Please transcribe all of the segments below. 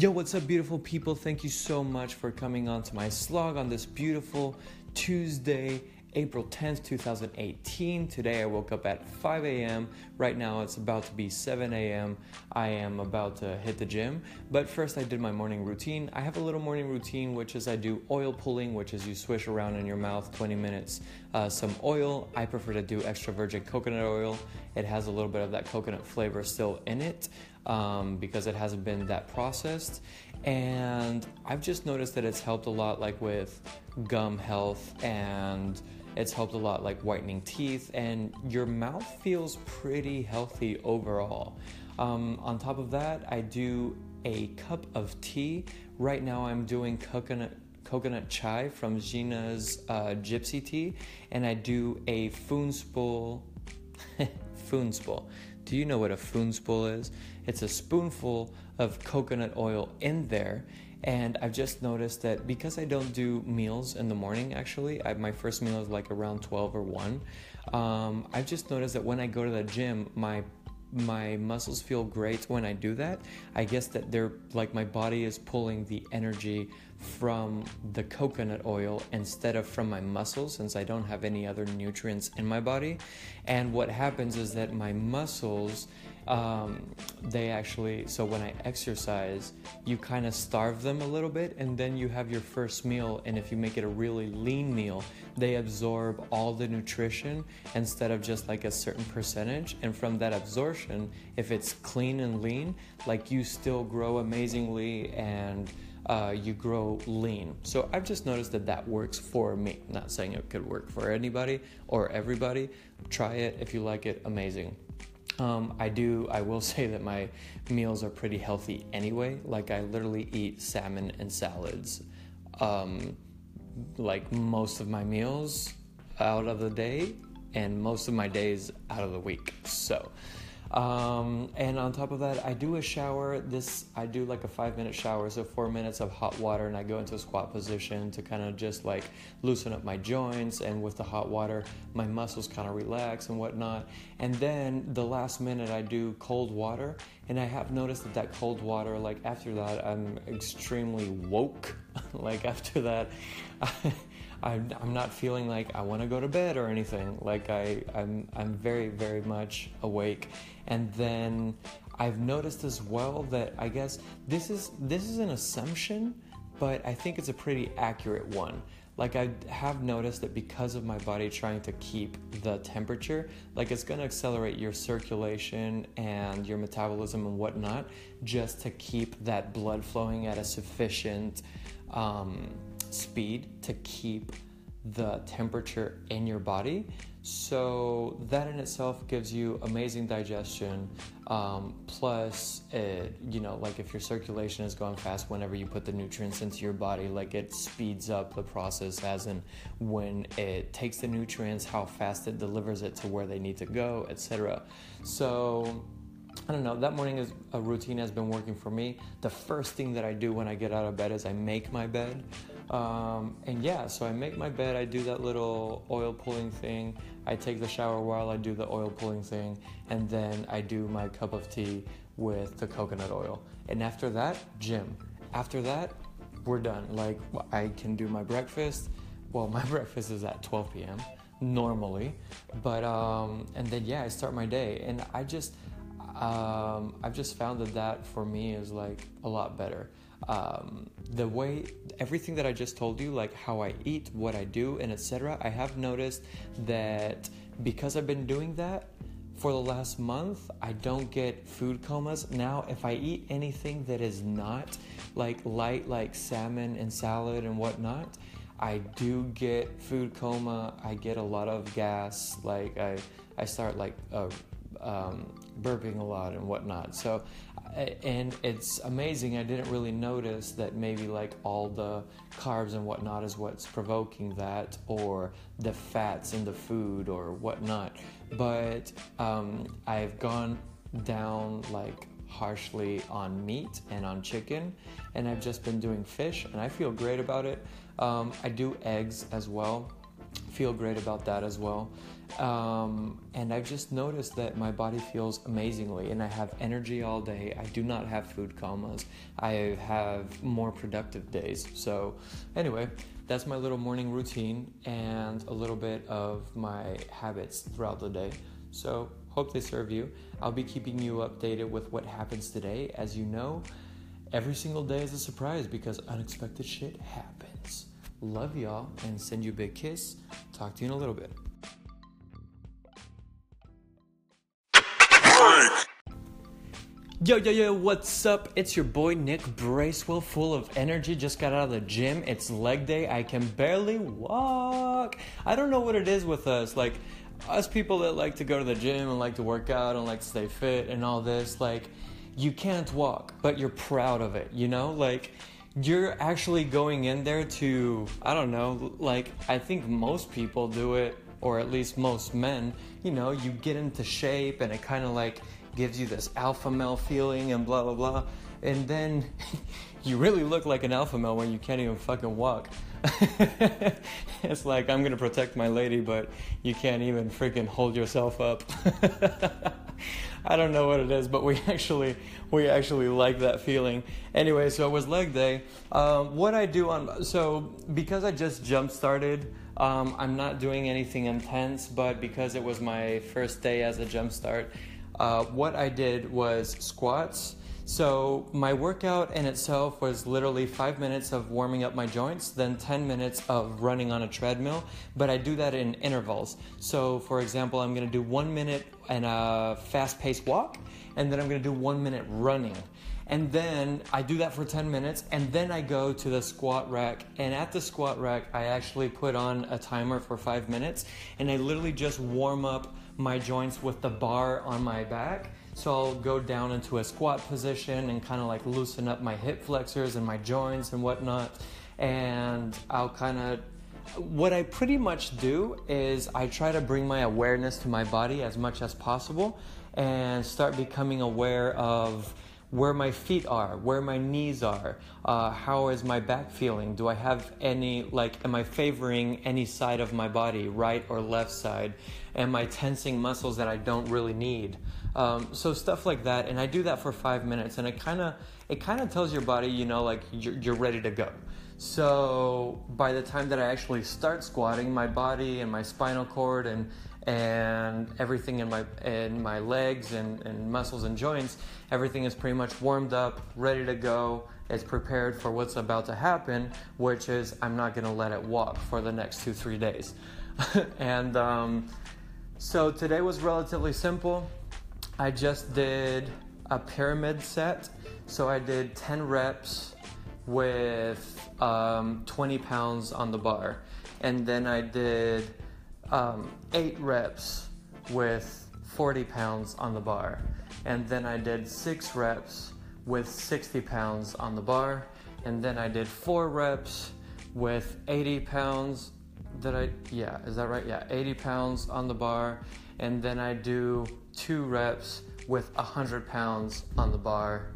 Yo, what's up, beautiful people? Thank you so much for coming on to my slog on this beautiful Tuesday, April 10th, 2018. Today I woke up at 5 a.m. Right now it's about to be 7 a.m. I am about to hit the gym, but first I did my morning routine. I have a little morning routine, which is I do oil pulling, which is you swish around in your mouth 20 minutes, uh, some oil. I prefer to do extra virgin coconut oil. It has a little bit of that coconut flavor still in it um, because it hasn't been that processed. And I've just noticed that it's helped a lot, like with gum health, and it's helped a lot, like whitening teeth, and your mouth feels pretty healthy overall. Um, on top of that, I do a cup of tea. Right now, I'm doing coconut coconut chai from Gina's uh, Gypsy Tea, and I do a foonspool. foonspool. Do you know what a foonspool is? It's a spoonful of coconut oil in there. And I've just noticed that because I don't do meals in the morning, actually, I, my first meal is like around 12 or 1. Um, I've just noticed that when I go to the gym, my my muscles feel great when I do that. I guess that they're like my body is pulling the energy from the coconut oil instead of from my muscles since I don't have any other nutrients in my body. And what happens is that my muscles um, they actually so when i exercise you kind of starve them a little bit and then you have your first meal and if you make it a really lean meal they absorb all the nutrition instead of just like a certain percentage and from that absorption if it's clean and lean like you still grow amazingly and uh, you grow lean. So I've just noticed that that works for me. Not saying it could work for anybody or everybody. Try it if you like it, amazing. Um, I do, I will say that my meals are pretty healthy anyway. Like, I literally eat salmon and salads. Um, like, most of my meals out of the day and most of my days out of the week. So, um, and on top of that, I do a shower. This I do like a five minute shower, so four minutes of hot water, and I go into a squat position to kind of just like loosen up my joints. And with the hot water, my muscles kind of relax and whatnot. And then the last minute, I do cold water, and I have noticed that that cold water, like after that, I'm extremely woke. like after that. I'm, I'm not feeling like I want to go to bed or anything. Like I, I'm, I'm very, very much awake. And then I've noticed as well that I guess this is this is an assumption, but I think it's a pretty accurate one. Like I have noticed that because of my body trying to keep the temperature, like it's to accelerate your circulation and your metabolism and whatnot, just to keep that blood flowing at a sufficient um, speed to keep the temperature in your body. So that in itself gives you amazing digestion. Um, plus, it, you know, like if your circulation is going fast, whenever you put the nutrients into your body, like it speeds up the process, as in when it takes the nutrients, how fast it delivers it to where they need to go, etc. So I don't know, that morning is a routine has been working for me. The first thing that I do when I get out of bed is I make my bed. Um, and yeah, so I make my bed, I do that little oil pulling thing. I take the shower while I do the oil pulling thing, and then I do my cup of tea with the coconut oil. And after that, gym. After that, we're done. Like, I can do my breakfast. Well, my breakfast is at 12 p.m. normally, but um, and then yeah, I start my day, and I just um, I've just found that that for me is like a lot better. Um, the way everything that I just told you, like how I eat, what I do, and etc., I have noticed that because I've been doing that for the last month, I don't get food comas. Now, if I eat anything that is not like light, like salmon and salad and whatnot, I do get food coma. I get a lot of gas. Like I, I start like uh, um, burping a lot and whatnot. So, and it's amazing. I didn't really notice that maybe like all the carbs and whatnot is what's provoking that, or the fats in the food or whatnot. But um, I've gone down like harshly on meat and on chicken, and I've just been doing fish, and I feel great about it. Um, I do eggs as well feel great about that as well. Um, and I've just noticed that my body feels amazingly, and I have energy all day. I do not have food comas. I have more productive days. So, anyway, that's my little morning routine and a little bit of my habits throughout the day. So, hope they serve you. I'll be keeping you updated with what happens today. As you know, every single day is a surprise because unexpected shit happens. Love y'all and send you a big kiss. Talk to you in a little bit. Yo, yo, yo, what's up? It's your boy Nick Bracewell, full of energy. Just got out of the gym. It's leg day. I can barely walk. I don't know what it is with us. Like, us people that like to go to the gym and like to work out and like to stay fit and all this, like, you can't walk, but you're proud of it, you know? Like, you're actually going in there to, I don't know, like, I think most people do it, or at least most men, you know, you get into shape and it kind of like, gives you this alpha male feeling and blah blah blah. And then you really look like an alpha male when you can't even fucking walk. it's like I'm gonna protect my lady, but you can't even freaking hold yourself up. I don't know what it is, but we actually we actually like that feeling. Anyway, so it was leg day. Um, what I do on so because I just jump started, um, I'm not doing anything intense. But because it was my first day as a jump start, uh, what I did was squats. So my workout in itself was literally five minutes of warming up my joints, then 10 minutes of running on a treadmill, but I do that in intervals. So for example, I'm gonna do one minute and a fast paced walk, and then I'm gonna do one minute running. And then I do that for 10 minutes, and then I go to the squat rack. And at the squat rack, I actually put on a timer for five minutes, and I literally just warm up my joints with the bar on my back. So I'll go down into a squat position and kind of like loosen up my hip flexors and my joints and whatnot. And I'll kind of what I pretty much do is I try to bring my awareness to my body as much as possible and start becoming aware of where my feet are, where my knees are, uh, how is my back feeling? Do I have any, like, am I favoring any side of my body, right or left side? Am I tensing muscles that I don't really need? Um, so stuff like that, and I do that for five minutes, and it kind of it kind of tells your body, you know, like you're, you're ready to go. So by the time that I actually start squatting, my body and my spinal cord and and everything in my in my legs and, and muscles and joints, everything is pretty much warmed up, ready to go. It's prepared for what's about to happen, which is I'm not gonna let it walk for the next two three days. and um, so today was relatively simple. I just did a pyramid set. So I did 10 reps with um, 20 pounds on the bar. And then I did um, 8 reps with 40 pounds on the bar. And then I did 6 reps with 60 pounds on the bar. And then I did 4 reps with 80 pounds. That I, yeah, is that right? Yeah, 80 pounds on the bar. And then I do two reps with 100 pounds on the bar,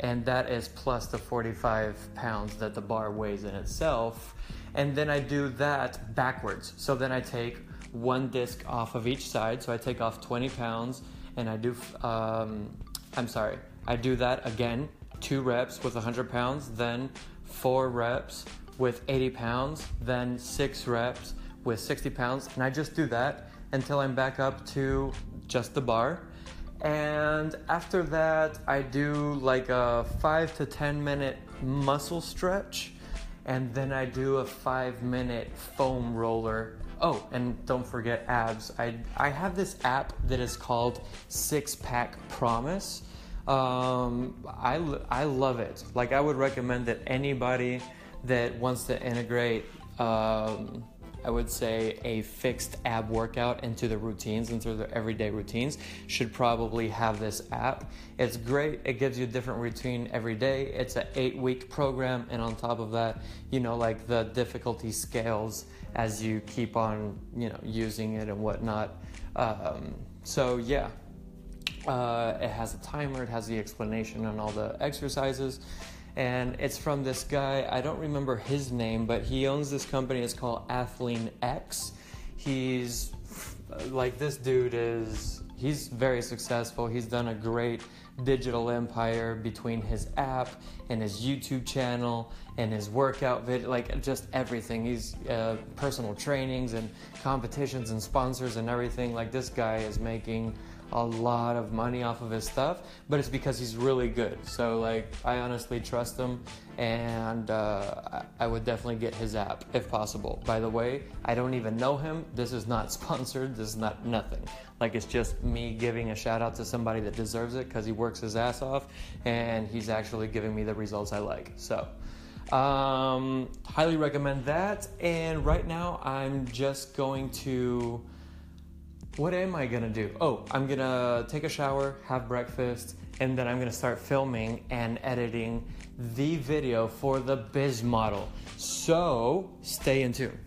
and that is plus the 45 pounds that the bar weighs in itself. And then I do that backwards. So then I take one disc off of each side. So I take off 20 pounds, and I do, um, I'm sorry, I do that again, two reps with 100 pounds, then four reps with 80 pounds, then six reps with 60 pounds, and I just do that until I'm back up to just the bar. And after that, I do like a five to 10 minute muscle stretch. And then I do a five minute foam roller. Oh, and don't forget abs. I, I have this app that is called Six Pack Promise. Um, I, I love it. Like, I would recommend that anybody that wants to integrate um, I would say a fixed ab workout into the routines, into the everyday routines, should probably have this app. It's great. It gives you a different routine every day. It's an eight week program, and on top of that, you know, like the difficulty scales as you keep on, you know, using it and whatnot. Um, so yeah, uh, it has a timer. It has the explanation on all the exercises and it's from this guy. I don't remember his name, but he owns this company. It's called Athlean X. He's like this dude is he's very successful. He's done a great digital empire between his app and his YouTube channel and his workout video, like just everything. He's uh, personal trainings and competitions and sponsors and everything. Like this guy is making a lot of money off of his stuff, but it's because he's really good. So like I honestly trust him, and uh, I would definitely get his app if possible. By the way, I don't even know him. This is not sponsored. This is not nothing. Like it's just me giving a shout out to somebody that deserves it because he works his ass off, and he's actually giving me the results I like. So. Um, highly recommend that. And right now, I'm just going to what am I gonna do? Oh, I'm gonna take a shower, have breakfast, and then I'm gonna start filming and editing the video for the biz model. So stay in tune.